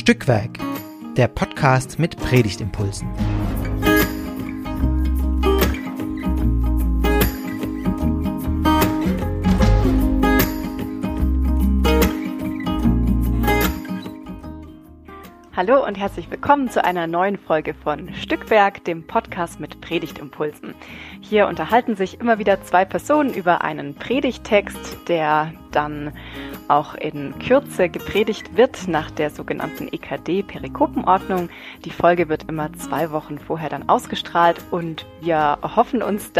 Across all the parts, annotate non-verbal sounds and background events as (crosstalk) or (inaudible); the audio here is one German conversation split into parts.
Stückwerk, der Podcast mit Predigtimpulsen. Hallo und herzlich willkommen zu einer neuen Folge von Stückwerk, dem Podcast mit Predigtimpulsen. Hier unterhalten sich immer wieder zwei Personen über einen Predigtext, der dann auch in Kürze gepredigt wird nach der sogenannten EKD-Perikopenordnung. Die Folge wird immer zwei Wochen vorher dann ausgestrahlt und wir hoffen uns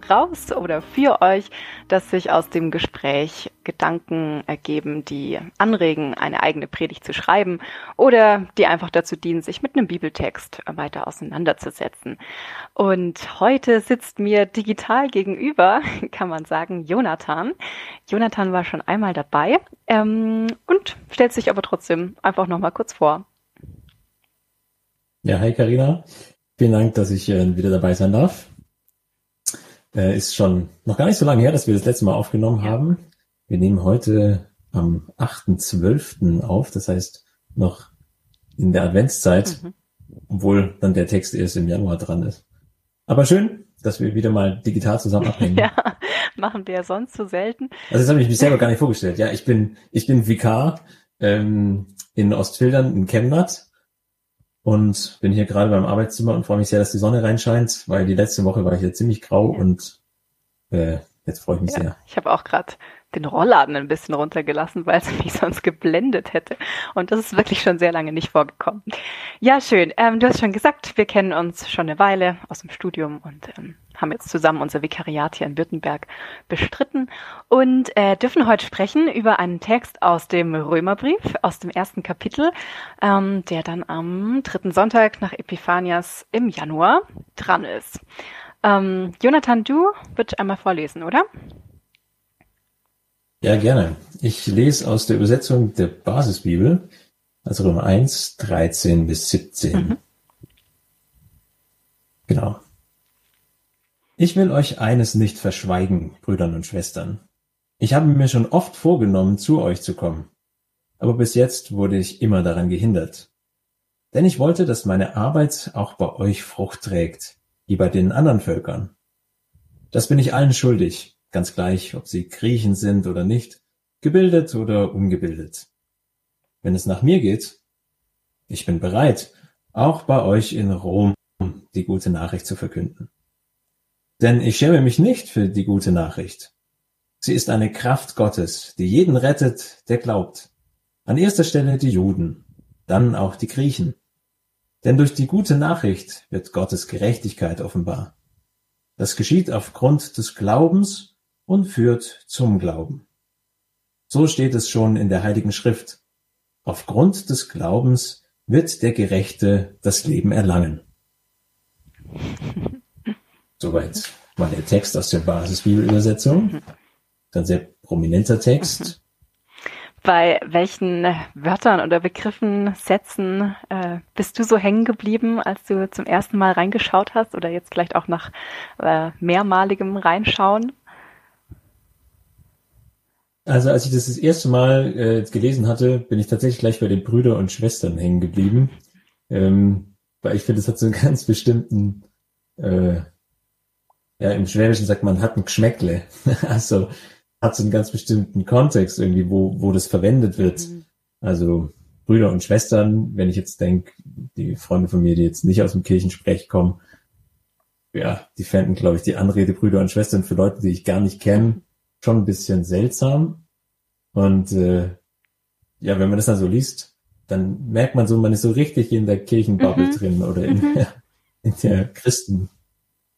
daraus oder für euch, dass sich aus dem Gespräch Gedanken ergeben, die anregen, eine eigene Predigt zu schreiben oder die einfach dazu dienen, sich mit einem Bibeltext weiter auseinanderzusetzen. Und heute sitzt mir digital gegenüber, (laughs) kann man sagen, Jonathan. Jonathan war schon einmal dabei ähm, und stellt sich aber trotzdem einfach nochmal kurz vor. Ja, hi Karina. Vielen Dank, dass ich äh, wieder dabei sein darf. Äh, ist schon noch gar nicht so lange her, dass wir das letzte Mal aufgenommen ja. haben. Wir nehmen heute am 8.12. auf, das heißt noch in der Adventszeit, mhm. obwohl dann der Text erst im Januar dran ist. Aber schön, dass wir wieder mal digital zusammen abhängen. (laughs) ja, machen wir ja sonst so selten. Also das habe ich mich selber gar nicht vorgestellt. Ja, ich bin, ich bin Vikar ähm, in Ostfildern, in Chemnat und bin hier gerade beim Arbeitszimmer und freue mich sehr, dass die Sonne reinscheint, weil die letzte Woche war ich ja ziemlich grau und äh, jetzt freue ich mich ja, sehr. Ich habe auch gerade den Rollladen ein bisschen runtergelassen, weil es (laughs) mich sonst geblendet hätte. Und das ist wirklich schon sehr lange nicht vorgekommen. Ja, schön. Ähm, du hast schon gesagt, wir kennen uns schon eine Weile aus dem Studium und ähm, haben jetzt zusammen unser Vikariat hier in Württemberg bestritten und äh, dürfen heute sprechen über einen Text aus dem Römerbrief, aus dem ersten Kapitel, ähm, der dann am dritten Sonntag nach Epiphanias im Januar dran ist. Ähm, Jonathan, du würdest einmal vorlesen, oder? Ja, gerne. Ich lese aus der Übersetzung der Basisbibel, also Römer 1, 13 bis 17. Mhm. Genau. Ich will euch eines nicht verschweigen, Brüdern und Schwestern. Ich habe mir schon oft vorgenommen, zu euch zu kommen. Aber bis jetzt wurde ich immer daran gehindert. Denn ich wollte, dass meine Arbeit auch bei euch Frucht trägt, wie bei den anderen Völkern. Das bin ich allen schuldig, ganz gleich, ob sie Griechen sind oder nicht, gebildet oder ungebildet. Wenn es nach mir geht, ich bin bereit, auch bei euch in Rom die gute Nachricht zu verkünden. Denn ich schäme mich nicht für die gute Nachricht. Sie ist eine Kraft Gottes, die jeden rettet, der glaubt. An erster Stelle die Juden, dann auch die Griechen. Denn durch die gute Nachricht wird Gottes Gerechtigkeit offenbar. Das geschieht aufgrund des Glaubens und führt zum Glauben. So steht es schon in der Heiligen Schrift. Aufgrund des Glaubens wird der Gerechte das Leben erlangen. Soweit war der Text aus der Basisbibelübersetzung. Ein sehr prominenter Text. Bei welchen Wörtern oder Begriffen, Sätzen äh, bist du so hängen geblieben, als du zum ersten Mal reingeschaut hast oder jetzt vielleicht auch nach äh, mehrmaligem Reinschauen? Also als ich das das erste Mal äh, gelesen hatte, bin ich tatsächlich gleich bei den Brüder und Schwestern hängen geblieben. Ähm, weil ich finde, es hat so einen ganz bestimmten, äh, ja, im Schwäbischen sagt man, hat ein Geschmäckle. (laughs) also hat so einen ganz bestimmten Kontext irgendwie, wo, wo das verwendet wird. Mhm. Also Brüder und Schwestern, wenn ich jetzt denke, die Freunde von mir, die jetzt nicht aus dem Kirchensprech kommen, ja, die fänden, glaube ich, die Anrede Brüder und Schwestern für Leute, die ich gar nicht kenne, schon ein bisschen seltsam. Und äh, ja, wenn man das dann so liest, dann merkt man so, man ist so richtig in der Kirchenbubble mhm. drin oder in, mhm. der, in der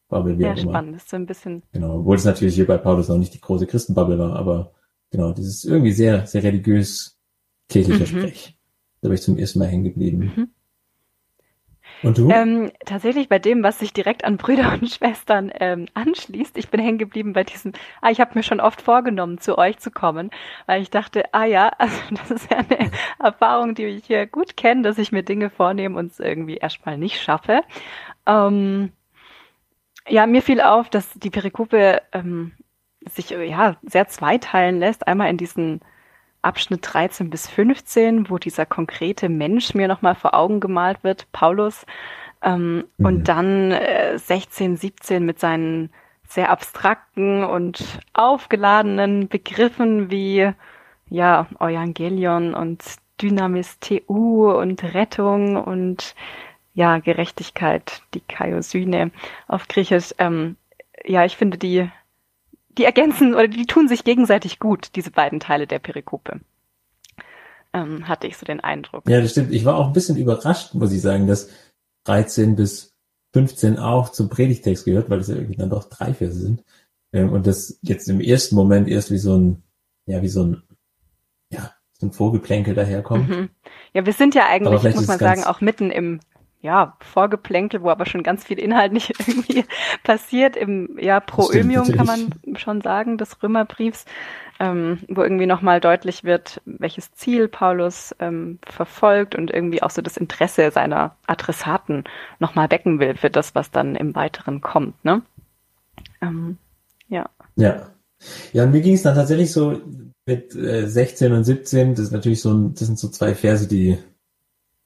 Christenbubble, wie ja, auch immer. spannend, das ist so ein bisschen. Genau, obwohl es natürlich hier bei Paulus noch nicht die große Christenbubble war, aber genau, dieses irgendwie sehr, sehr religiös kirchlicher mhm. Sprech. Da bin ich zum ersten Mal hängen geblieben. Mhm. Und du? Ähm, tatsächlich bei dem, was sich direkt an Brüder und Schwestern ähm, anschließt. Ich bin hängen geblieben bei diesem, ah, ich habe mir schon oft vorgenommen, zu euch zu kommen, weil ich dachte, ah ja, (laughs) also das ist ja eine Erfahrung, die ich hier gut kenne, dass ich mir Dinge vornehme und es irgendwie erstmal nicht schaffe. Ähm, ja, mir fiel auf, dass die Perikope ähm, sich ja sehr zweiteilen lässt. Einmal in diesen Abschnitt 13 bis 15, wo dieser konkrete Mensch mir nochmal vor Augen gemalt wird, Paulus. Ähm, mhm. Und dann äh, 16, 17 mit seinen sehr abstrakten und aufgeladenen Begriffen wie ja, Evangelion und Dynamis TU und Rettung und ja, Gerechtigkeit, die Kaiosyne auf Griechisch. Ähm, ja, ich finde, die, die ergänzen oder die tun sich gegenseitig gut, diese beiden Teile der Perikope. Ähm, hatte ich so den Eindruck. Ja, das stimmt. Ich war auch ein bisschen überrascht, muss ich sagen, dass 13 bis 15 auch zum Predigtext gehört, weil es ja irgendwie dann doch drei Verse sind. Ähm, und das jetzt im ersten Moment erst wie so ein, ja, wie so ein, ja, so ein Vorgeplänkel daherkommt. Mhm. Ja, wir sind ja eigentlich, muss man sagen, auch mitten im ja, Vorgeplänkel, wo aber schon ganz viel Inhalt nicht (laughs) irgendwie passiert, im ja, Proömium kann man schon sagen, des Römerbriefs, ähm, wo irgendwie nochmal deutlich wird, welches Ziel Paulus ähm, verfolgt und irgendwie auch so das Interesse seiner Adressaten nochmal wecken will für das, was dann im Weiteren kommt, ne? Ähm, ja. Ja. Ja, und mir ging es dann tatsächlich so mit äh, 16 und 17, das ist natürlich so ein, das sind so zwei Verse, die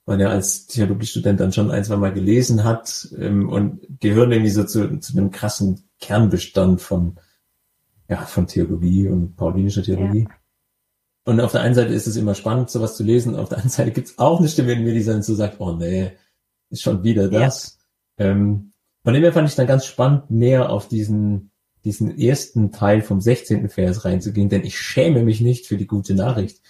man ja als Theologiestudent dann schon ein, zwei Mal gelesen hat ähm, und gehören irgendwie so zu, zu einem krassen Kernbestand von, ja, von Theologie und paulinischer Theologie. Ja. Und auf der einen Seite ist es immer spannend, sowas zu lesen, auf der anderen Seite gibt es auch eine Stimme in mir, die dann so sagt, oh nee, ist schon wieder das. Ja. Ähm, von dem her fand ich dann ganz spannend, näher auf diesen, diesen ersten Teil vom 16. Vers reinzugehen, denn ich schäme mich nicht für die gute Nachricht.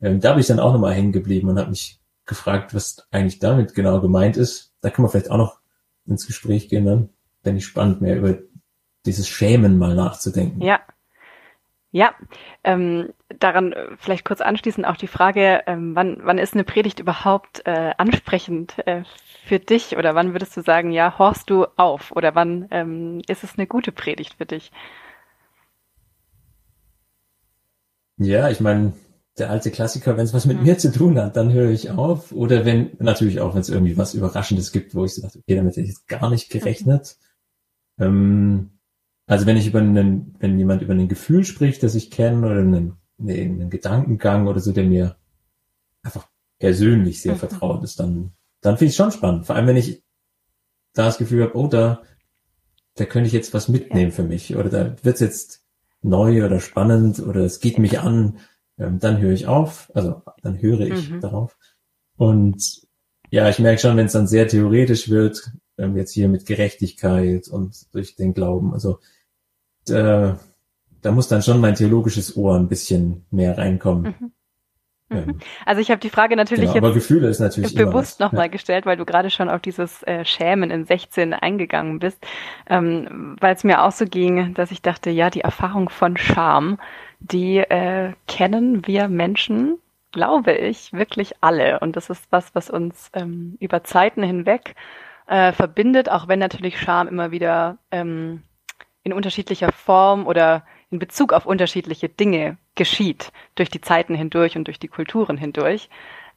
Ähm, da bin ich dann auch nochmal hängen geblieben und habe mich gefragt, was eigentlich damit genau gemeint ist. Da können wir vielleicht auch noch ins Gespräch gehen dann. Fände ich spannend, mehr über dieses Schämen mal nachzudenken. Ja. Ja, ähm, daran äh, vielleicht kurz anschließend auch die Frage, ähm, wann, wann ist eine Predigt überhaupt äh, ansprechend äh, für dich oder wann würdest du sagen, ja, horchst du auf oder wann ähm, ist es eine gute Predigt für dich? Ja, ich meine, der alte Klassiker, wenn es was mit mhm. mir zu tun hat, dann höre ich auf. Oder wenn, natürlich auch, wenn es irgendwie was Überraschendes gibt, wo ich so dachte, okay, damit hätte ich jetzt gar nicht gerechnet. Mhm. Ähm, also wenn ich über einen, wenn jemand über ein Gefühl spricht, das ich kenne, oder einen, einen Gedankengang oder so, der mir einfach persönlich sehr mhm. vertraut ist, dann, dann finde ich es schon spannend. Vor allem, wenn ich da das Gefühl habe, oh, da, da könnte ich jetzt was mitnehmen ja. für mich. Oder da wird's jetzt neu oder spannend oder es geht mich an ähm, dann höre ich auf, also dann höre ich mhm. darauf. Und ja, ich merke schon, wenn es dann sehr theoretisch wird, ähm, jetzt hier mit Gerechtigkeit und durch den Glauben, also da, da muss dann schon mein theologisches Ohr ein bisschen mehr reinkommen. Mhm. Mhm. Also ich habe die Frage natürlich genau, jetzt natürlich bewusst nochmal ja. gestellt, weil du gerade schon auf dieses äh, Schämen in 16 eingegangen bist, ähm, weil es mir auch so ging, dass ich dachte, ja, die Erfahrung von Scham, die äh, kennen wir Menschen, glaube ich, wirklich alle. Und das ist was, was uns ähm, über Zeiten hinweg äh, verbindet, auch wenn natürlich Scham immer wieder ähm, in unterschiedlicher Form oder in Bezug auf unterschiedliche Dinge geschieht, durch die Zeiten hindurch und durch die Kulturen hindurch.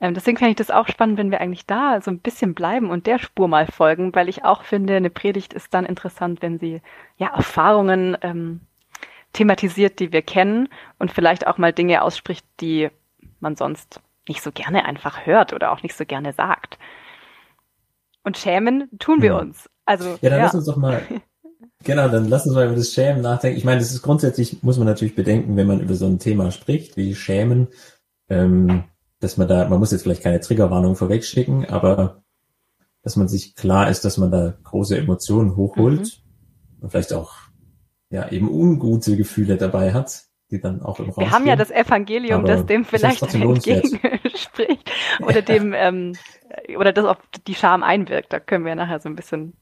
Ähm, deswegen fände ich das auch spannend, wenn wir eigentlich da so ein bisschen bleiben und der Spur mal folgen, weil ich auch finde, eine Predigt ist dann interessant, wenn sie ja Erfahrungen ähm, thematisiert, die wir kennen und vielleicht auch mal Dinge ausspricht, die man sonst nicht so gerne einfach hört oder auch nicht so gerne sagt. Und schämen tun wir ja. uns. Also ja, dann ja. lass uns doch mal (laughs) Genau, dann lass uns mal über das Schämen nachdenken. Ich meine, das ist grundsätzlich, muss man natürlich bedenken, wenn man über so ein Thema spricht, wie Schämen, ähm, dass man da, man muss jetzt vielleicht keine Triggerwarnung vorwegschicken, aber dass man sich klar ist, dass man da große Emotionen hochholt mhm. und vielleicht auch ja eben ungute Gefühle dabei hat, die dann auch im Raum Wir haben ja das Evangelium, das dem vielleicht entgegenspricht (laughs) oder dem (laughs) ähm, oder das auf die Scham einwirkt. Da können wir nachher so ein bisschen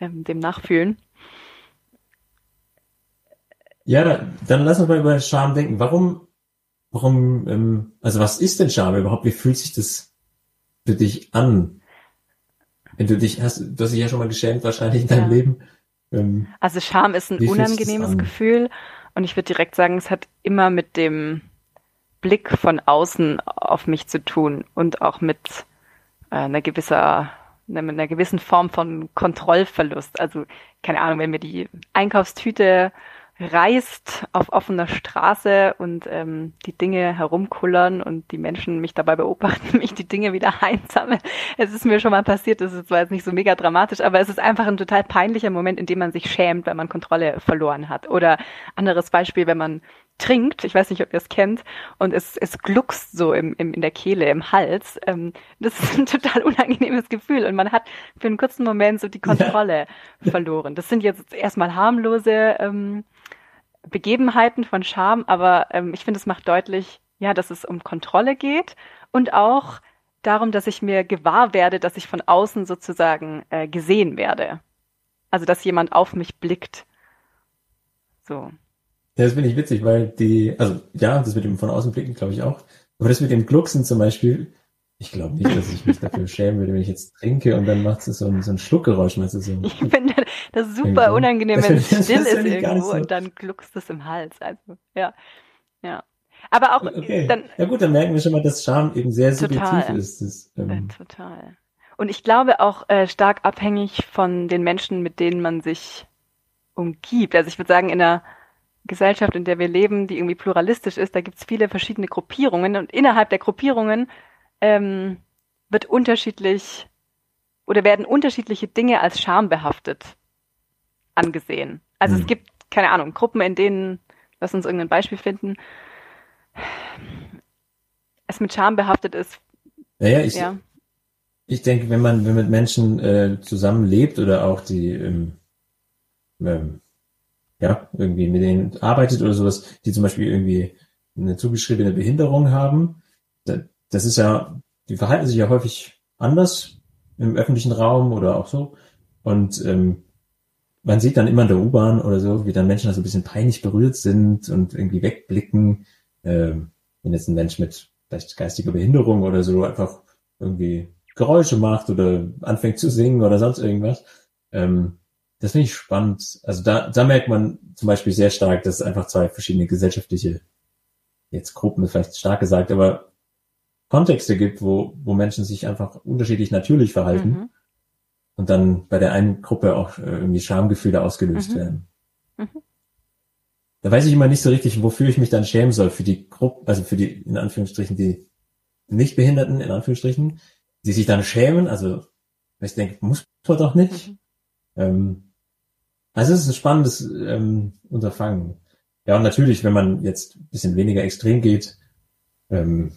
ähm, dem nachfühlen. Ja, dann, dann lass uns mal über Scham denken. Warum, warum, ähm, also was ist denn Scham überhaupt? Wie fühlt sich das für dich an? Wenn du dich hast, du hast dich ja schon mal geschämt wahrscheinlich in deinem ja. Leben. Ähm, also Scham ist ein unangenehmes Gefühl und ich würde direkt sagen, es hat immer mit dem Blick von außen auf mich zu tun und auch mit äh, einer gewisser mit einer gewissen Form von Kontrollverlust. Also keine Ahnung, wenn mir die Einkaufstüte reißt auf offener Straße und ähm, die Dinge herumkullern und die Menschen mich dabei beobachten, (laughs) mich die Dinge wieder einsammeln. Es ist mir schon mal passiert, das ist zwar jetzt nicht so mega dramatisch, aber es ist einfach ein total peinlicher Moment, in dem man sich schämt, wenn man Kontrolle verloren hat. Oder anderes Beispiel, wenn man trinkt, ich weiß nicht, ob ihr es kennt, und es, es gluckst so im, im, in der Kehle, im Hals. Ähm, das ist ein (laughs) total unangenehmes Gefühl und man hat für einen kurzen Moment so die Kontrolle ja. verloren. Das sind jetzt erstmal harmlose ähm, Begebenheiten von Scham, aber ähm, ich finde, es macht deutlich, ja, dass es um Kontrolle geht und auch darum, dass ich mir gewahr werde, dass ich von außen sozusagen äh, gesehen werde. Also, dass jemand auf mich blickt. So. Ja, das finde ich witzig, weil die, also ja, das mit dem von außen blicken, glaube ich auch. Aber das mit dem Glucksen zum Beispiel, ich glaube nicht, dass ich mich dafür schämen würde, wenn ich jetzt trinke und dann macht es so ein, so ein Schluckgeräusch. Meinst du, so ich finde das super unangenehm, wenn (laughs) es still ist irgendwo so. und dann gluckst es im Hals. Also, ja. Ja. Aber auch okay. dann. Ja gut, dann merken wir schon mal, dass Scham eben sehr subjektiv ist. Das, ähm, äh, total. Und ich glaube auch äh, stark abhängig von den Menschen, mit denen man sich umgibt. Also ich würde sagen, in einer Gesellschaft, in der wir leben, die irgendwie pluralistisch ist, da gibt es viele verschiedene Gruppierungen und innerhalb der Gruppierungen ähm, wird unterschiedlich oder werden unterschiedliche Dinge als schambehaftet angesehen. Also hm. es gibt, keine Ahnung, Gruppen, in denen, lass uns irgendein Beispiel finden, es mit Scham behaftet ist. Naja, ich, ja. ich denke, wenn man, wenn mit Menschen äh, zusammenlebt oder auch die ähm, ähm, ja, irgendwie mit denen arbeitet oder sowas, die zum Beispiel irgendwie eine zugeschriebene Behinderung haben, das ist ja, die verhalten sich ja häufig anders im öffentlichen Raum oder auch so. Und ähm, man sieht dann immer in der U-Bahn oder so, wie dann Menschen so ein bisschen peinlich berührt sind und irgendwie wegblicken. Ähm, wenn jetzt ein Mensch mit vielleicht geistiger Behinderung oder so einfach irgendwie Geräusche macht oder anfängt zu singen oder sonst irgendwas. Ähm, das finde ich spannend. Also da, da merkt man zum Beispiel sehr stark, dass es einfach zwei verschiedene gesellschaftliche, jetzt Gruppen ist vielleicht stark gesagt, aber Kontexte gibt, wo, wo Menschen sich einfach unterschiedlich natürlich verhalten mhm. und dann bei der einen Gruppe auch äh, irgendwie Schamgefühle ausgelöst mhm. werden. Mhm. Da weiß ich immer nicht so richtig, wofür ich mich dann schämen soll. Für die Gruppe, also für die, in Anführungsstrichen, die Nichtbehinderten, in Anführungsstrichen, die sich dann schämen, also ich denke, muss man doch nicht. Mhm. Ähm, also es ist ein spannendes ähm, Unterfangen. Ja, und natürlich, wenn man jetzt ein bisschen weniger extrem geht, ähm,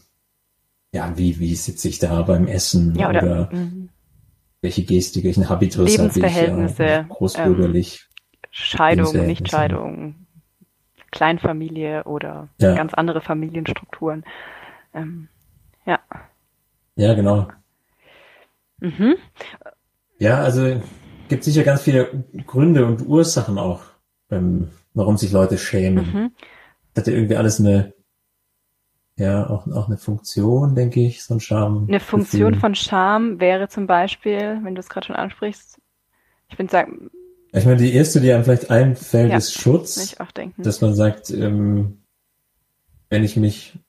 ja, wie, wie sitze ich da beim Essen ja, oder, oder mhm. welche Gestik, welchen Habitus Lebensverhältnisse, ich, ja, großbürgerlich. Ähm, Scheidung, Nichtscheidung, Kleinfamilie oder ja. ganz andere Familienstrukturen. Ähm, ja. Ja, genau. Mhm. Ja, also gibt sicher ganz viele Gründe und Ursachen auch, ähm, warum sich Leute schämen. Mhm. Hat ja irgendwie alles eine ja, auch, auch eine Funktion, denke ich, so ein Charme. Eine Funktion von Charme wäre zum Beispiel, wenn du es gerade schon ansprichst, ich würde sagen. Ich meine, die erste, die einem vielleicht einfällt, ja, ist Schutz. Dass man sagt, ähm, wenn ich mich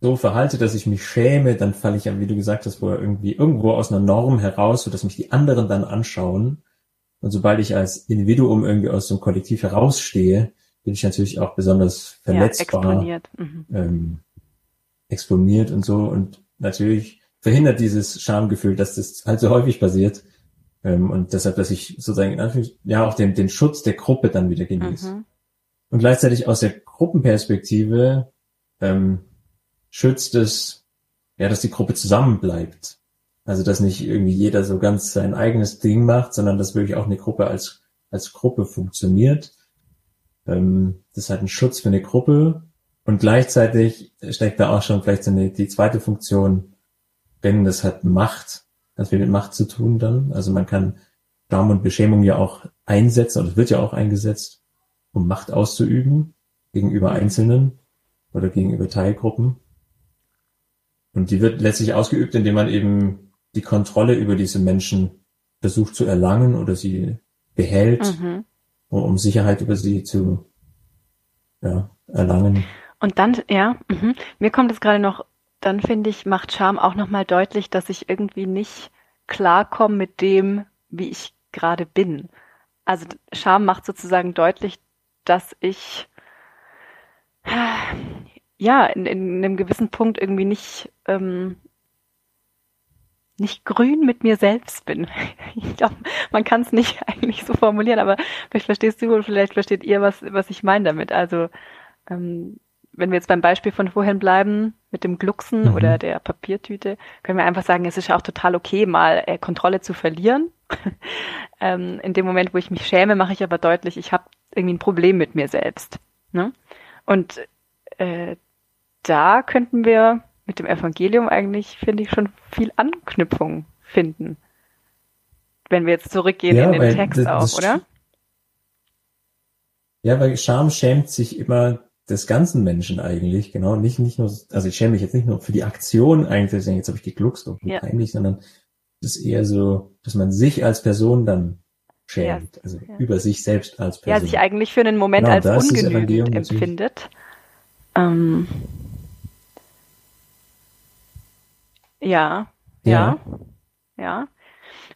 so verhalte, dass ich mich schäme, dann falle ich ja, wie du gesagt hast, wo irgendwie irgendwo aus einer Norm heraus, so dass mich die anderen dann anschauen. Und sobald ich als Individuum irgendwie aus einem Kollektiv herausstehe, bin ich natürlich auch besonders verletzbar. Ja, exponiert. Mhm. Ähm, exponiert und so. Und natürlich verhindert dieses Schamgefühl, dass das halt so häufig passiert. Ähm, und deshalb, dass ich sozusagen in Anführungszeichen, ja auch den, den Schutz der Gruppe dann wieder genieße. Mhm. Und gleichzeitig aus der Gruppenperspektive ähm, schützt es, ja, dass die Gruppe zusammenbleibt. Also dass nicht irgendwie jeder so ganz sein eigenes Ding macht, sondern dass wirklich auch eine Gruppe als, als Gruppe funktioniert. Ähm, das ist halt ein Schutz für eine Gruppe und gleichzeitig steckt da auch schon vielleicht so eine, die zweite Funktion drin, das hat Macht, ganz viel mit Macht zu tun dann. Also man kann Scham und Beschämung ja auch einsetzen, es wird ja auch eingesetzt, um Macht auszuüben gegenüber Einzelnen oder gegenüber Teilgruppen. Und die wird letztlich ausgeübt, indem man eben die Kontrolle über diese Menschen versucht zu erlangen oder sie behält, mhm. um Sicherheit über sie zu ja, erlangen. Und dann, ja, mh, mir kommt es gerade noch, dann finde ich, macht Scham auch nochmal deutlich, dass ich irgendwie nicht klarkomme mit dem, wie ich gerade bin. Also Scham macht sozusagen deutlich, dass ich ja in, in einem gewissen Punkt irgendwie nicht ähm, nicht grün mit mir selbst bin. (laughs) Ich glaube, man kann es nicht (laughs) eigentlich so formulieren, aber vielleicht verstehst du oder vielleicht versteht ihr, was, was ich meine damit. Also ähm, wenn wir jetzt beim Beispiel von vorhin bleiben, mit dem Glucksen mhm. oder der Papiertüte, können wir einfach sagen, es ist ja auch total okay, mal äh, Kontrolle zu verlieren. (laughs) ähm, in dem Moment, wo ich mich schäme, mache ich aber deutlich, ich habe irgendwie ein Problem mit mir selbst. Ne? Und äh, da könnten wir mit dem Evangelium eigentlich, finde ich, schon viel Anknüpfung finden. Wenn wir jetzt zurückgehen ja, in den Text das, auch, oder? Ja, weil Scham schämt sich immer des ganzen Menschen eigentlich, genau, nicht, nicht nur, also ich schäme mich jetzt nicht nur für die Aktion eigentlich, jetzt habe ich gegluckst und ja. peinlich, sondern es ist eher so, dass man sich als Person dann schämt, ja, also ja. über sich selbst als Person. Ja, sich eigentlich für einen Moment genau, als ungenügend empfindet. Ähm, ja, ja, ja.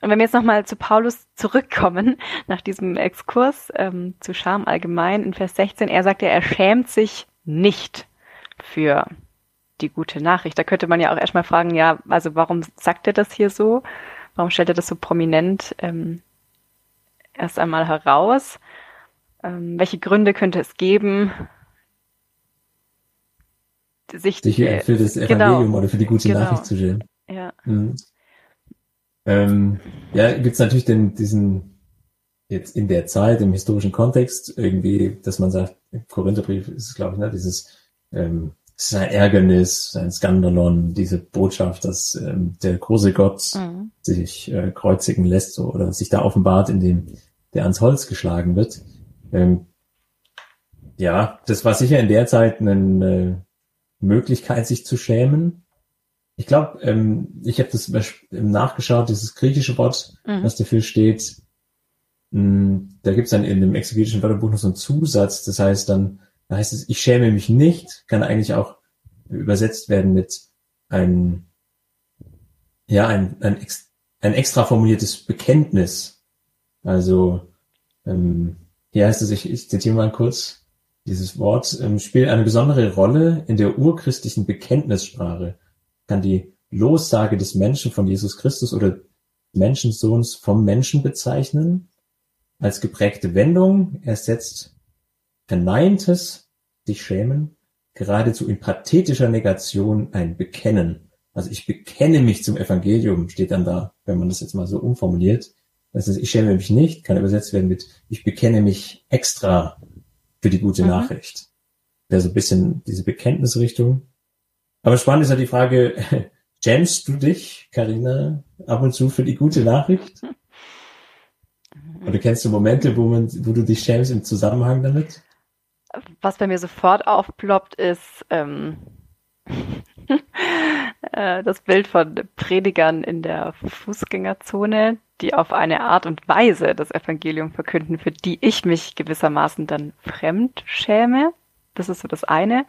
Und wenn wir jetzt nochmal zu Paulus zurückkommen, (laughs) nach diesem Exkurs ähm, zu Scham allgemein in Vers 16, er sagt ja, er schämt sich nicht für die gute Nachricht. Da könnte man ja auch erstmal fragen, ja, also warum sagt er das hier so? Warum stellt er das so prominent ähm, erst einmal heraus? Ähm, welche Gründe könnte es geben, sich, sich für das. Evangelium genau, oder für die gute genau, Nachricht zu schämen? Ja. Mhm. Ähm, ja, gibt's natürlich den, diesen, jetzt in der Zeit, im historischen Kontext, irgendwie, dass man sagt, im Korintherbrief ist es, glaube ich, ne, dieses, ähm, es ist ein Ärgernis, ein Skandalon, diese Botschaft, dass ähm, der große Gott mhm. sich äh, kreuzigen lässt so, oder sich da offenbart, indem der ans Holz geschlagen wird. Ähm, ja, das war sicher in der Zeit eine äh, Möglichkeit, sich zu schämen. Ich glaube, ähm, ich habe das nachgeschaut, dieses griechische Wort, mhm. was dafür steht. Mh, hm, da gibt es dann in dem exegetischen Wörterbuch noch so einen Zusatz, das heißt dann, da heißt es, ich schäme mich nicht, kann eigentlich auch übersetzt werden mit ein, ja, ein, ein, ein extra formuliertes Bekenntnis. Also, ähm, hier heißt es, ich, ich zitiere mal kurz, dieses Wort ähm, spielt eine besondere Rolle in der urchristlichen Bekenntnissprache kann die Lossage des Menschen von Jesus Christus oder Menschensohns vom Menschen bezeichnen. Als geprägte Wendung ersetzt verneintes sich schämen geradezu in pathetischer Negation ein Bekennen. Also ich bekenne mich zum Evangelium, steht dann da, wenn man das jetzt mal so umformuliert. Das ist, ich schäme mich nicht, kann übersetzt werden mit, ich bekenne mich extra für die gute mhm. Nachricht. Wäre so ein bisschen diese Bekenntnisrichtung. Aber spannend ist ja die Frage, (laughs) schämst du dich, Karina, ab und zu für die gute Nachricht? Oder kennst du Momente, wo, man, wo du dich schämst im Zusammenhang damit? Was bei mir sofort aufploppt, ist ähm, (laughs) äh, das Bild von Predigern in der Fußgängerzone, die auf eine Art und Weise das Evangelium verkünden, für die ich mich gewissermaßen dann fremd schäme. Das ist so das eine.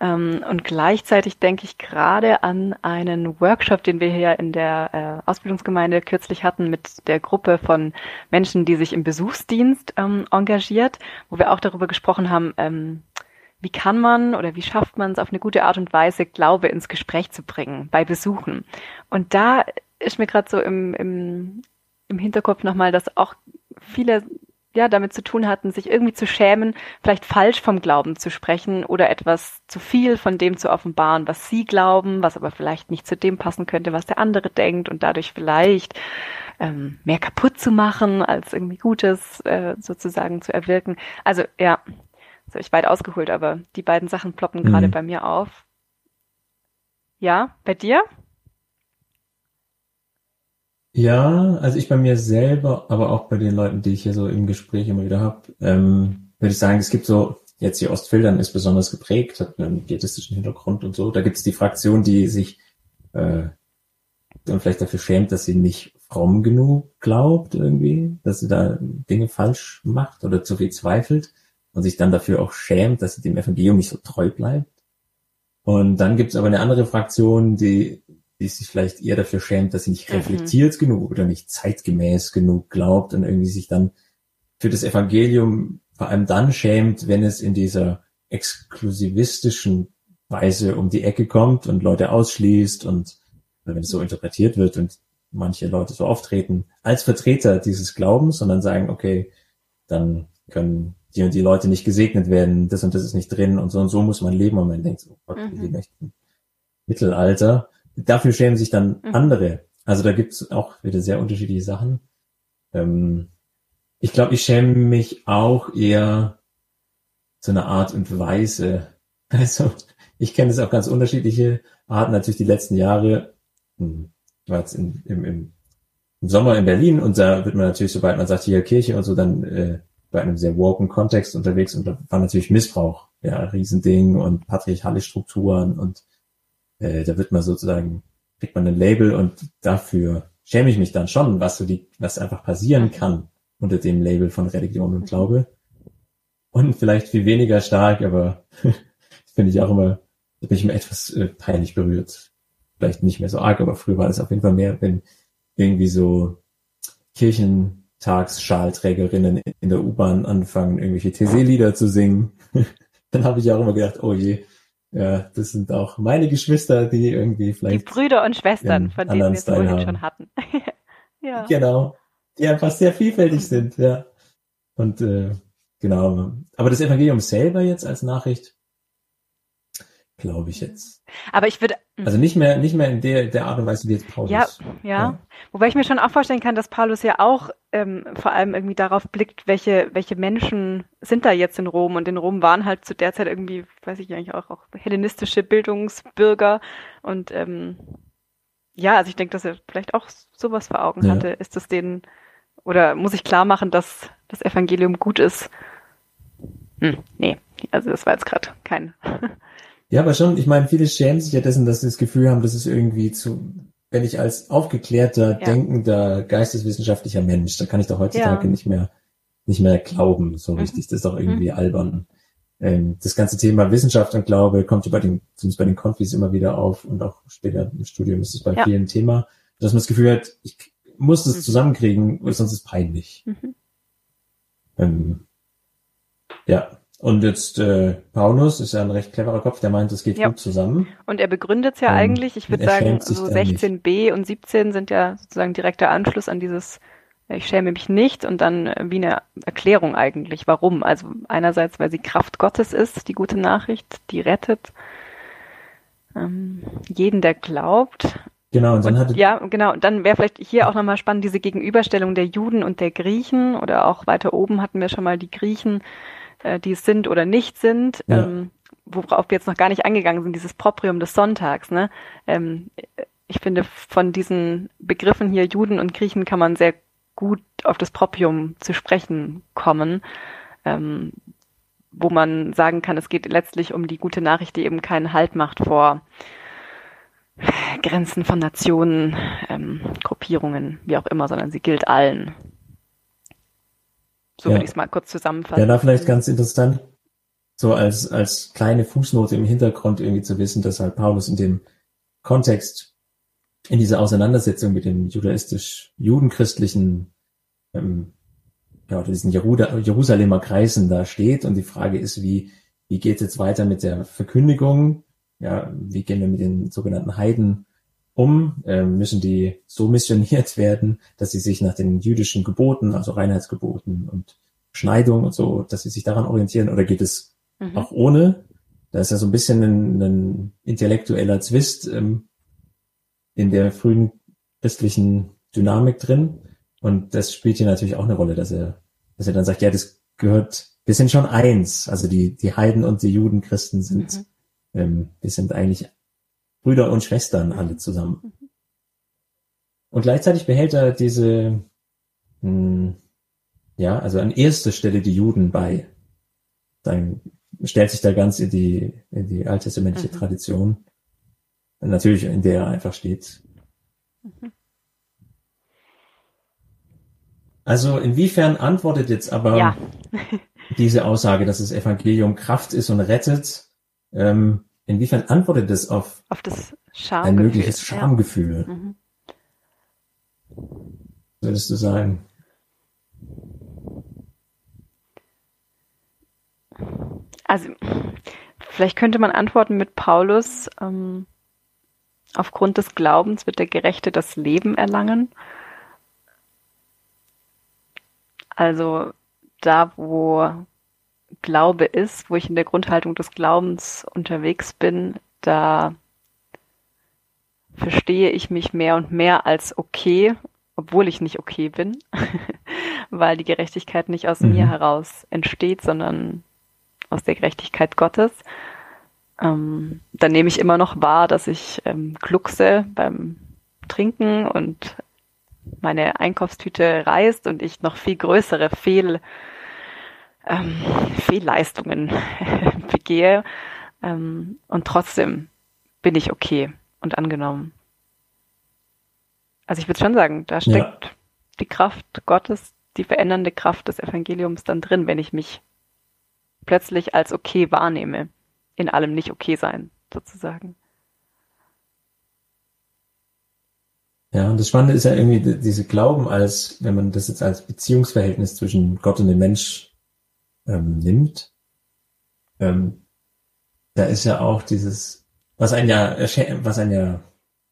Ähm, und gleichzeitig denke ich gerade an einen Workshop, den wir hier in der äh, Ausbildungsgemeinde kürzlich hatten mit der Gruppe von Menschen, die sich im Besuchsdienst ähm, engagiert, wo wir auch darüber gesprochen haben, ähm, wie kann man oder wie schafft man es auf eine gute Art und Weise, Glaube ins Gespräch zu bringen bei Besuchen. Und da ist mir gerade so im, im, im Hinterkopf nochmal, dass auch viele ja, damit zu tun hatten, sich irgendwie zu schämen, vielleicht falsch vom Glauben zu sprechen oder etwas zu viel von dem zu offenbaren, was sie glauben, was aber vielleicht nicht zu dem passen könnte, was der andere denkt und dadurch vielleicht ähm, mehr kaputt zu machen, als irgendwie Gutes äh, sozusagen zu erwirken. Also ja, das habe ich weit ausgeholt, aber die beiden Sachen ploppen mhm. gerade bei mir auf. Ja, bei dir? Ja, also ich bei mir selber, aber auch bei den Leuten, die ich hier so im Gespräch immer wieder habe, ähm, würde ich sagen, es gibt so, jetzt hier Ostfildern ist besonders geprägt, hat einen pietistischen Hintergrund und so. Da gibt es die Fraktion, die sich äh, dann vielleicht dafür schämt, dass sie nicht fromm genug glaubt irgendwie, dass sie da Dinge falsch macht oder zu viel zweifelt und sich dann dafür auch schämt, dass sie dem Evangelium nicht so treu bleibt. Und dann gibt es aber eine andere Fraktion, die die sich vielleicht eher dafür schämt, dass sie nicht mhm. reflektiert mhm. genug oder nicht zeitgemäß genug glaubt und irgendwie sich dann für das Evangelium vor allem dann schämt, wenn es in dieser exklusivistischen Weise um die Ecke kommt und Leute ausschließt und wenn es so interpretiert wird und manche Leute so auftreten als Vertreter dieses Glaubens und dann sagen, okay, dann können die und die Leute nicht gesegnet werden, das und das ist nicht drin und so und so muss man leben und man denkt, oh Gott, mhm. wir leben Mittelalter. Dafür schämen sich dann mhm. andere. Also da gibt's auch wieder sehr unterschiedliche Sachen. Ähm, ich glaube, ich schäme mich auch eher zu einer Art und Weise. (laughs) Also ich kenne es auch ganz unterschiedliche Arten. Natürlich die letzten Jahre. Hm, ich war jetzt in, im, im, im Sommer in Berlin und da wird man natürlich, sobald man sagt, hier Kirche und so, dann äh, bei einem sehr woken Kontext unterwegs und da war natürlich Missbrauch, ja, Riesending und patriarchale Strukturen und äh, da wird man sozusagen, kriegt man ein Label und dafür schäme ich mich dann schon, was so die, was einfach passieren kann unter dem Label von Religion und Glaube. Und vielleicht viel weniger stark, aber (laughs) finde ich auch immer, da bin ich immer etwas äh, peinlich berührt. Vielleicht nicht mehr so arg, aber früher war das auf jeden Fall mehr, wenn irgendwie so Kirchentagsschalträgerinnen in der U-Bahn anfangen, irgendwelche TC-Lieder zu singen. (laughs) Dann habe ich auch immer gedacht, oh je, ja, das sind auch meine Geschwister, die irgendwie vielleicht. Die Brüder und Schwestern, von denen wir es vorhin schon hatten. (laughs) ja. Genau. Die einfach sehr vielfältig sind, ja. Und äh, genau. Aber das Evangelium selber jetzt als Nachricht, glaube ich jetzt. Aber ich würde. Hm. Also nicht mehr, nicht mehr in der, der Art und Weise wie jetzt Paulus. Ja, ja, ja. Wobei ich mir schon auch vorstellen kann, dass Paulus ja auch ähm, vor allem irgendwie darauf blickt, welche, welche Menschen sind da jetzt in Rom. Und in Rom waren halt zu der Zeit irgendwie, weiß ich eigentlich auch, auch hellenistische Bildungsbürger. Und ähm, ja, also ich denke, dass er vielleicht auch sowas vor Augen ja. hatte. Ist das denen, oder muss ich klar machen, dass das Evangelium gut ist? Hm, nee, also das war jetzt gerade kein. Ja, aber schon, ich meine, viele schämen sich ja dessen, dass sie das Gefühl haben, dass es irgendwie zu, wenn ich als aufgeklärter, ja. denkender, geisteswissenschaftlicher Mensch, da kann ich doch heutzutage ja. nicht mehr, nicht mehr glauben, so mhm. richtig. Das ist doch irgendwie mhm. albern. Ähm, das ganze Thema Wissenschaft und Glaube kommt ja bei den, zumindest bei den Konfis immer wieder auf und auch später im Studium ist es bei ja. vielen Thema, dass man das Gefühl hat, ich muss es mhm. zusammenkriegen, sonst ist es peinlich. Mhm. Ähm, ja, und jetzt äh, Paulus ist ja ein recht cleverer Kopf, der meint, es geht ja. gut zusammen. Und er begründet es ja ähm, eigentlich, ich würde sagen, so 16b und 17 sind ja sozusagen direkter Anschluss an dieses ich schäme mich nicht und dann äh, wie eine Erklärung eigentlich, warum. Also einerseits, weil sie Kraft Gottes ist, die gute Nachricht, die rettet ähm, jeden, der glaubt. Genau, und dann und, hat ja, genau. Und dann wäre vielleicht hier auch nochmal spannend diese Gegenüberstellung der Juden und der Griechen oder auch weiter oben hatten wir schon mal die Griechen, äh, die es sind oder nicht sind, ja. ähm, worauf wir jetzt noch gar nicht angegangen sind, dieses Proprium des Sonntags. Ne? Ähm, ich finde, von diesen Begriffen hier Juden und Griechen kann man sehr gut auf das Proprium zu sprechen kommen, ähm, wo man sagen kann, es geht letztlich um die gute Nachricht, die eben keinen Halt macht vor Grenzen von Nationen, ähm, Gruppierungen, wie auch immer, sondern sie gilt allen. So ja. würde ich es mal kurz zusammenfassen. Ja, da vielleicht ganz interessant, so als, als kleine Fußnote im Hintergrund irgendwie zu wissen, dass halt Paulus in dem Kontext, in dieser Auseinandersetzung mit den judaistisch-judenchristlichen, ähm, ja, oder diesen Jerusalemer Kreisen da steht und die Frage ist, wie, wie geht es jetzt weiter mit der Verkündigung? Ja, wie gehen wir mit den sogenannten Heiden um? Ähm, müssen die so missioniert (laughs) werden, dass sie sich nach den jüdischen Geboten, also Reinheitsgeboten und Schneidung und so, dass sie sich daran orientieren oder geht es mhm. auch ohne? Da ist ja so ein bisschen ein, ein intellektueller Zwist ähm, in der frühen christlichen Dynamik drin. Und das spielt hier natürlich auch eine Rolle, dass er, dass er dann sagt, ja, das gehört, wir sind schon eins. Also die, die Heiden und die Juden Christen sind, mhm. ähm, wir sind eigentlich Brüder und Schwestern alle zusammen. Und gleichzeitig behält er diese, mh, hm, ja, also an erster Stelle die Juden bei. Dann stellt sich da ganz in die, in die alttestamentliche mhm. Tradition. Natürlich, in der er einfach steht. Mhm. Also inwiefern antwortet jetzt aber ja. diese Aussage, dass das Evangelium Kraft ist und rettet, ähm, inwiefern antwortet es auf, auf das ein mögliches Schamgefühl? Ja. Mhm. Würdest du sagen? Also vielleicht könnte man antworten mit Paulus, ähm, aufgrund des Glaubens wird der Gerechte das Leben erlangen. Also da, wo Glaube ist, wo ich in der Grundhaltung des Glaubens unterwegs bin, da verstehe ich mich mehr und mehr als okay, obwohl ich nicht okay bin, (laughs) weil die Gerechtigkeit nicht aus mhm. mir heraus entsteht, sondern aus der Gerechtigkeit Gottes. Ähm, dann nehme ich immer noch wahr, dass ich ähm, gluckse beim Trinken und meine Einkaufstüte reißt und ich noch viel größere Fehl, ähm, Fehlleistungen (laughs) begehe. Ähm, und trotzdem bin ich okay und angenommen. Also ich würde schon sagen, da steckt ja. die Kraft Gottes, die verändernde Kraft des Evangeliums dann drin, wenn ich mich plötzlich als okay wahrnehme, in allem nicht okay sein, sozusagen. Ja, und das Spannende ist ja irgendwie diese Glauben als, wenn man das jetzt als Beziehungsverhältnis zwischen Gott und dem Mensch ähm, nimmt, ähm, da ist ja auch dieses, was ein ja, was ein ja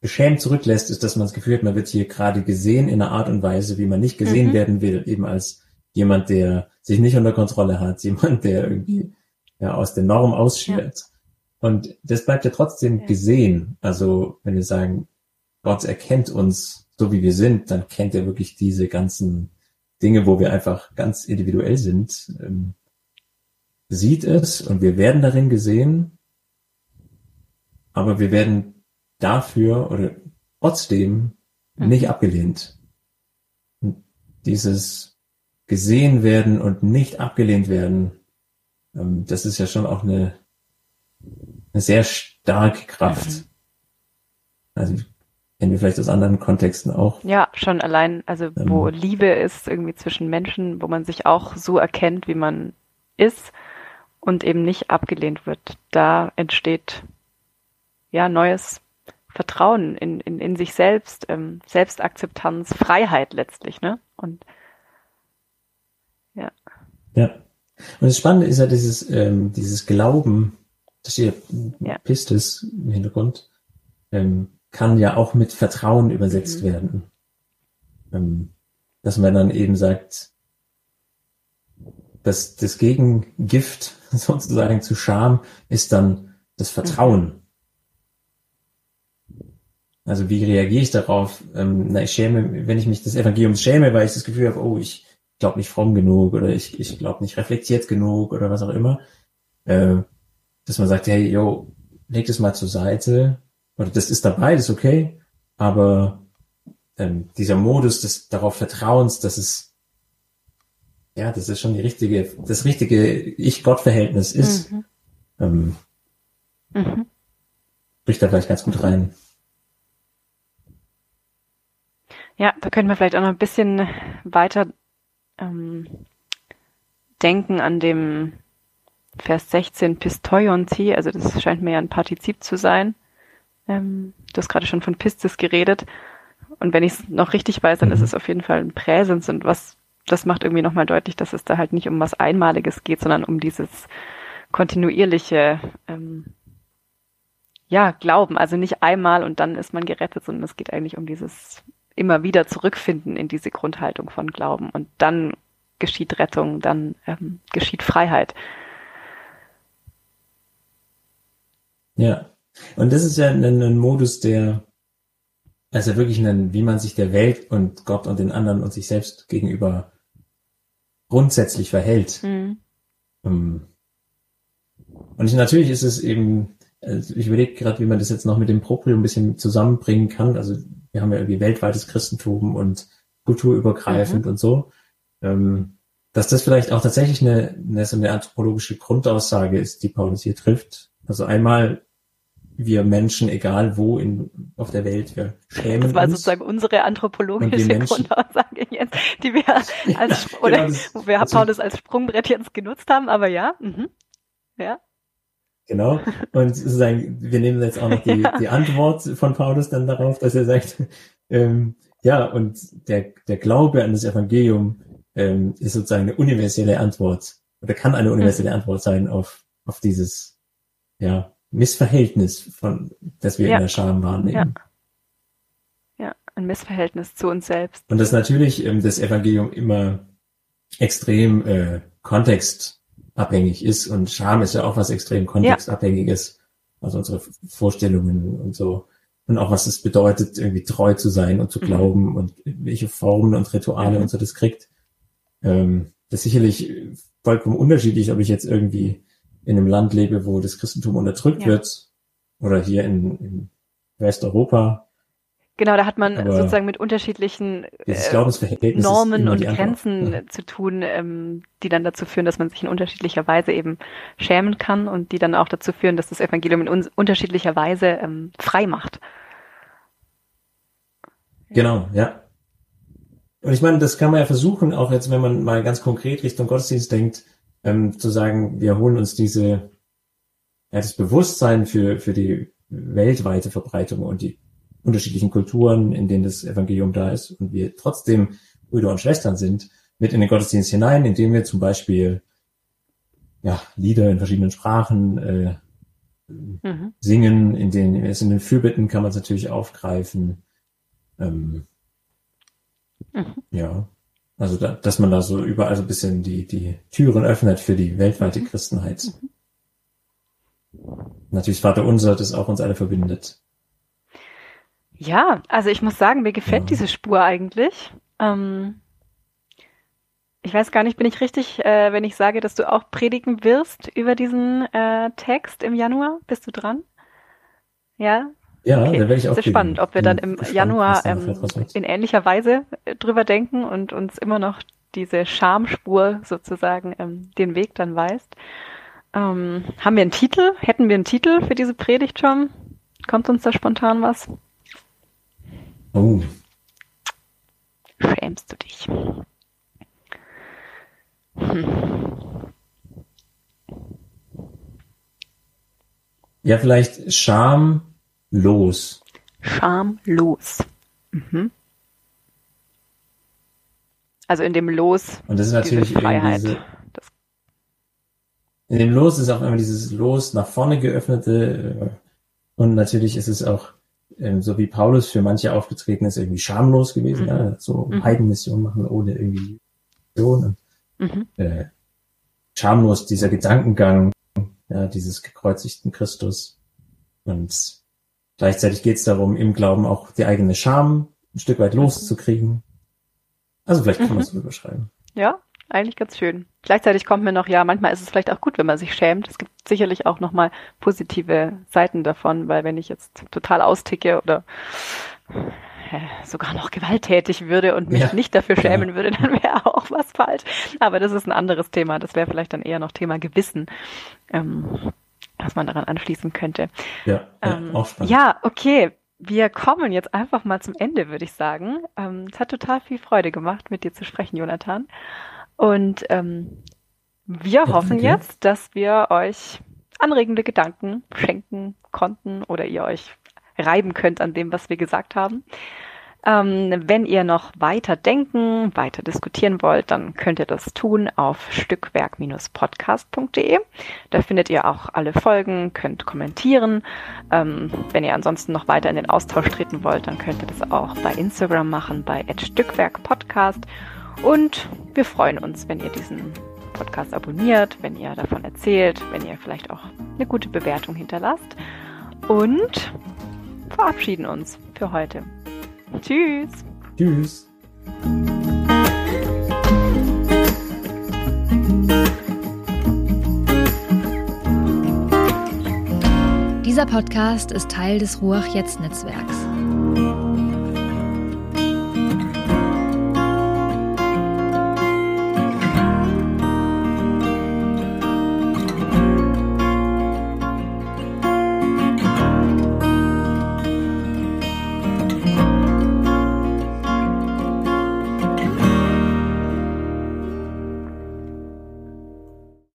beschämt zurücklässt, ist, dass man das Gefühl hat, man wird hier gerade gesehen in einer Art und Weise, wie man nicht gesehen mhm. werden will, eben als jemand, der sich nicht unter Kontrolle hat, (laughs) jemand, der irgendwie ja, aus der Norm ausschert. Ja. Und das bleibt ja trotzdem ja. gesehen. Also wenn wir sagen, Gott erkennt uns so wie wir sind, dann kennt er wirklich diese ganzen Dinge, wo wir einfach ganz individuell sind, ähm, sieht es und wir werden darin gesehen, aber wir werden dafür oder trotzdem nicht abgelehnt. Und dieses gesehen werden und nicht abgelehnt werden, ähm, das ist ja schon auch eine, eine sehr starke Kraft. Also kennen wir vielleicht aus anderen Kontexten auch. Ja, schon allein, also wo ähm, Liebe ist irgendwie zwischen Menschen, wo man sich auch so erkennt, wie man ist und eben nicht abgelehnt wird. Da entsteht ja neues Vertrauen in, in, in sich selbst, ähm, Selbstakzeptanz, Freiheit letztlich, ne? Und ja. Ja. Und das Spannende ist ja dieses, ähm, dieses Glauben, das hier ja. Pistis im Hintergrund, ähm, kann ja auch mit Vertrauen übersetzt mhm. werden. Ähm, dass man dann eben sagt, dass das Gegengift (laughs) sozusagen zu Scham ist dann das Vertrauen. Mhm. Also wie reagiere ich darauf? Ähm, na, ich schäme, wenn ich mich des Evangeliums schäme, weil ich das Gefühl habe, oh, ich glaube nicht fromm genug oder ich, ich glaube nicht reflektiert genug oder was auch immer. Äh, dass man sagt, hey, yo, leg das mal zur Seite oder das ist dabei, das ist okay, aber ähm, dieser Modus des darauf Vertrauens, dass es ja, das ist schon die richtige, das richtige Ich-Gott-Verhältnis ist, mhm. ähm, mhm. bricht da vielleicht ganz gut rein. Ja, da können wir vielleicht auch noch ein bisschen weiter ähm, denken an dem Vers 16 Pistoionti, also das scheint mir ja ein Partizip zu sein. Ähm, du hast gerade schon von Pistis geredet. Und wenn ich es noch richtig weiß, dann mhm. ist es auf jeden Fall ein Präsens und was, das macht irgendwie nochmal deutlich, dass es da halt nicht um was Einmaliges geht, sondern um dieses kontinuierliche, ähm, ja, Glauben. Also nicht einmal und dann ist man gerettet, sondern es geht eigentlich um dieses immer wieder zurückfinden in diese Grundhaltung von Glauben und dann geschieht Rettung, dann ähm, geschieht Freiheit. Ja, und das ist ja ein, ein Modus, der, also wirklich ein, wie man sich der Welt und Gott und den anderen und sich selbst gegenüber grundsätzlich verhält. Mhm. Und ich, natürlich ist es eben, also ich überlege gerade, wie man das jetzt noch mit dem Proprio ein bisschen zusammenbringen kann. Also wir haben ja irgendwie weltweites Christentum und kulturübergreifend mhm. und so. Ähm, dass das vielleicht auch tatsächlich eine, eine, so eine anthropologische Grundaussage ist, die Paulus hier trifft. Also einmal wir Menschen, egal wo in, auf der Welt, wir schämen uns. Das war uns. sozusagen unsere anthropologische Grundaussage jetzt, die wir (laughs) als, ja, oder genau, wir also, Paulus als Sprungbrett jetzt genutzt haben, aber ja, mhm. ja. Genau. Und sozusagen, wir nehmen jetzt auch noch die, (laughs) ja. die Antwort von Paulus dann darauf, dass er sagt, (laughs) ähm, ja, und der, der Glaube an das Evangelium ähm, ist sozusagen eine universelle Antwort oder kann eine universelle mhm. Antwort sein auf auf dieses, ja, Missverhältnis von, das wir Ja. in der Scham wahrnehmen. Ja, ein Missverhältnis zu uns selbst. Und dass natürlich ähm, das Evangelium immer extrem äh, kontextabhängig ist und Scham ist ja auch was extrem kontextabhängiges, also unsere Vorstellungen und so und auch was es bedeutet, irgendwie treu zu sein und zu Mhm. glauben und welche Formen und Rituale Mhm. und so das kriegt. Ähm, das ist sicherlich vollkommen unterschiedlich, ob ich jetzt irgendwie in einem Land lebe, wo das Christentum unterdrückt Ja. wird oder hier in, in Westeuropa. Genau, da hat man Aber sozusagen mit unterschiedlichen äh, Normen und. Grenzen Ja. zu tun, ähm, die dann dazu führen, dass man sich in unterschiedlicher Weise eben schämen kann und die dann auch dazu führen, dass das Evangelium in uns unterschiedlicher Weise ähm, frei macht. Genau, ja. Und ich meine, das kann man ja versuchen, auch jetzt, wenn man mal ganz konkret Richtung Gottesdienst denkt, ähm, zu sagen, wir holen uns diese, ja, das Bewusstsein für, für die weltweite Verbreitung und die unterschiedlichen Kulturen, in denen das Evangelium da ist und wir trotzdem Brüder und Schwestern sind, mit in den Gottesdienst hinein, indem wir zum Beispiel ja, Lieder in verschiedenen Sprachen äh, Mhm. singen, in den, es in den Fürbitten kann man es natürlich aufgreifen. Ähm, Mhm. Ja, also da, dass man da so überall so ein bisschen die, die Türen öffnet für die weltweite Mhm. Christenheit. Natürlich Vater unser, das auch uns alle verbindet. Ja, also ich muss sagen, mir gefällt Ja. diese Spur eigentlich. Ähm, ich weiß gar nicht, bin ich richtig, äh, wenn ich sage, dass du auch predigen wirst über diesen äh, Text im Januar? Bist du dran? Ja, Ja, Okay, da werde ich auch sehr spannend, ob wir dann im Januar ähm, wird. in ähnlicher Weise äh, drüber denken und uns immer noch diese Schamspur sozusagen ähm, den Weg dann weist. Ähm, haben wir einen Titel? Hätten wir einen Titel für diese Predigt schon? Kommt uns da spontan was? Oh, Schämst du dich? Hm. ja, vielleicht schamlos. Schamlos. Mhm. Also in dem Los Und das ist natürlich Freiheit. diese, in dem Los ist auch immer dieses Los nach vorne geöffnete äh, und natürlich ist es auch ähm, so wie Paulus für manche aufgetreten ist, irgendwie schamlos gewesen, Mhm. ja, so Mhm. Heidenmission machen ohne irgendwie Mission. mhm. äh, schamlos dieser Gedankengang, ja, dieses gekreuzigten Christus. Und gleichzeitig geht es darum, im Glauben auch die eigene Scham ein Stück weit loszukriegen. Also vielleicht kann man Mhm. es so überschreiben. Ja, eigentlich ganz schön. Gleichzeitig kommt mir noch, ja, manchmal ist es vielleicht auch gut, wenn man sich schämt. Es gibt sicherlich auch nochmal positive Seiten davon, weil wenn ich jetzt total austicke oder äh, sogar noch gewalttätig würde und mich Ja, nicht dafür klar. schämen würde, (laughs) dann wäre auch was falsch. Aber das ist ein anderes Thema. Das wäre vielleicht dann eher noch Thema Gewissen, ähm, was man daran anschließen könnte. Ja, ja Ähm, auch spannend. ja, okay. Wir kommen jetzt einfach mal zum Ende, würde ich sagen. Ähm, es hat total viel Freude gemacht, mit dir zu sprechen, Jonathan. Und ähm, wir Ja, hoffen danke. jetzt, dass wir euch anregende Gedanken schenken konnten oder ihr euch reiben könnt an dem, was wir gesagt haben. Ähm, wenn ihr noch weiter denken, weiter diskutieren wollt, dann könnt ihr das tun auf stückwerk-podcast.de. Da findet ihr auch alle Folgen, könnt kommentieren. Ähm, wenn ihr ansonsten noch weiter in den Austausch treten wollt, dann könnt ihr das auch bei Instagram machen, bei @stückwerkpodcast. Und wir freuen uns, wenn ihr diesen Podcast abonniert, wenn ihr davon erzählt, wenn ihr vielleicht auch eine gute Bewertung hinterlasst. Und verabschieden uns für heute. Tschüss. Tschüss. Dieser Podcast ist Teil des Ruach Jetzt Netzwerks.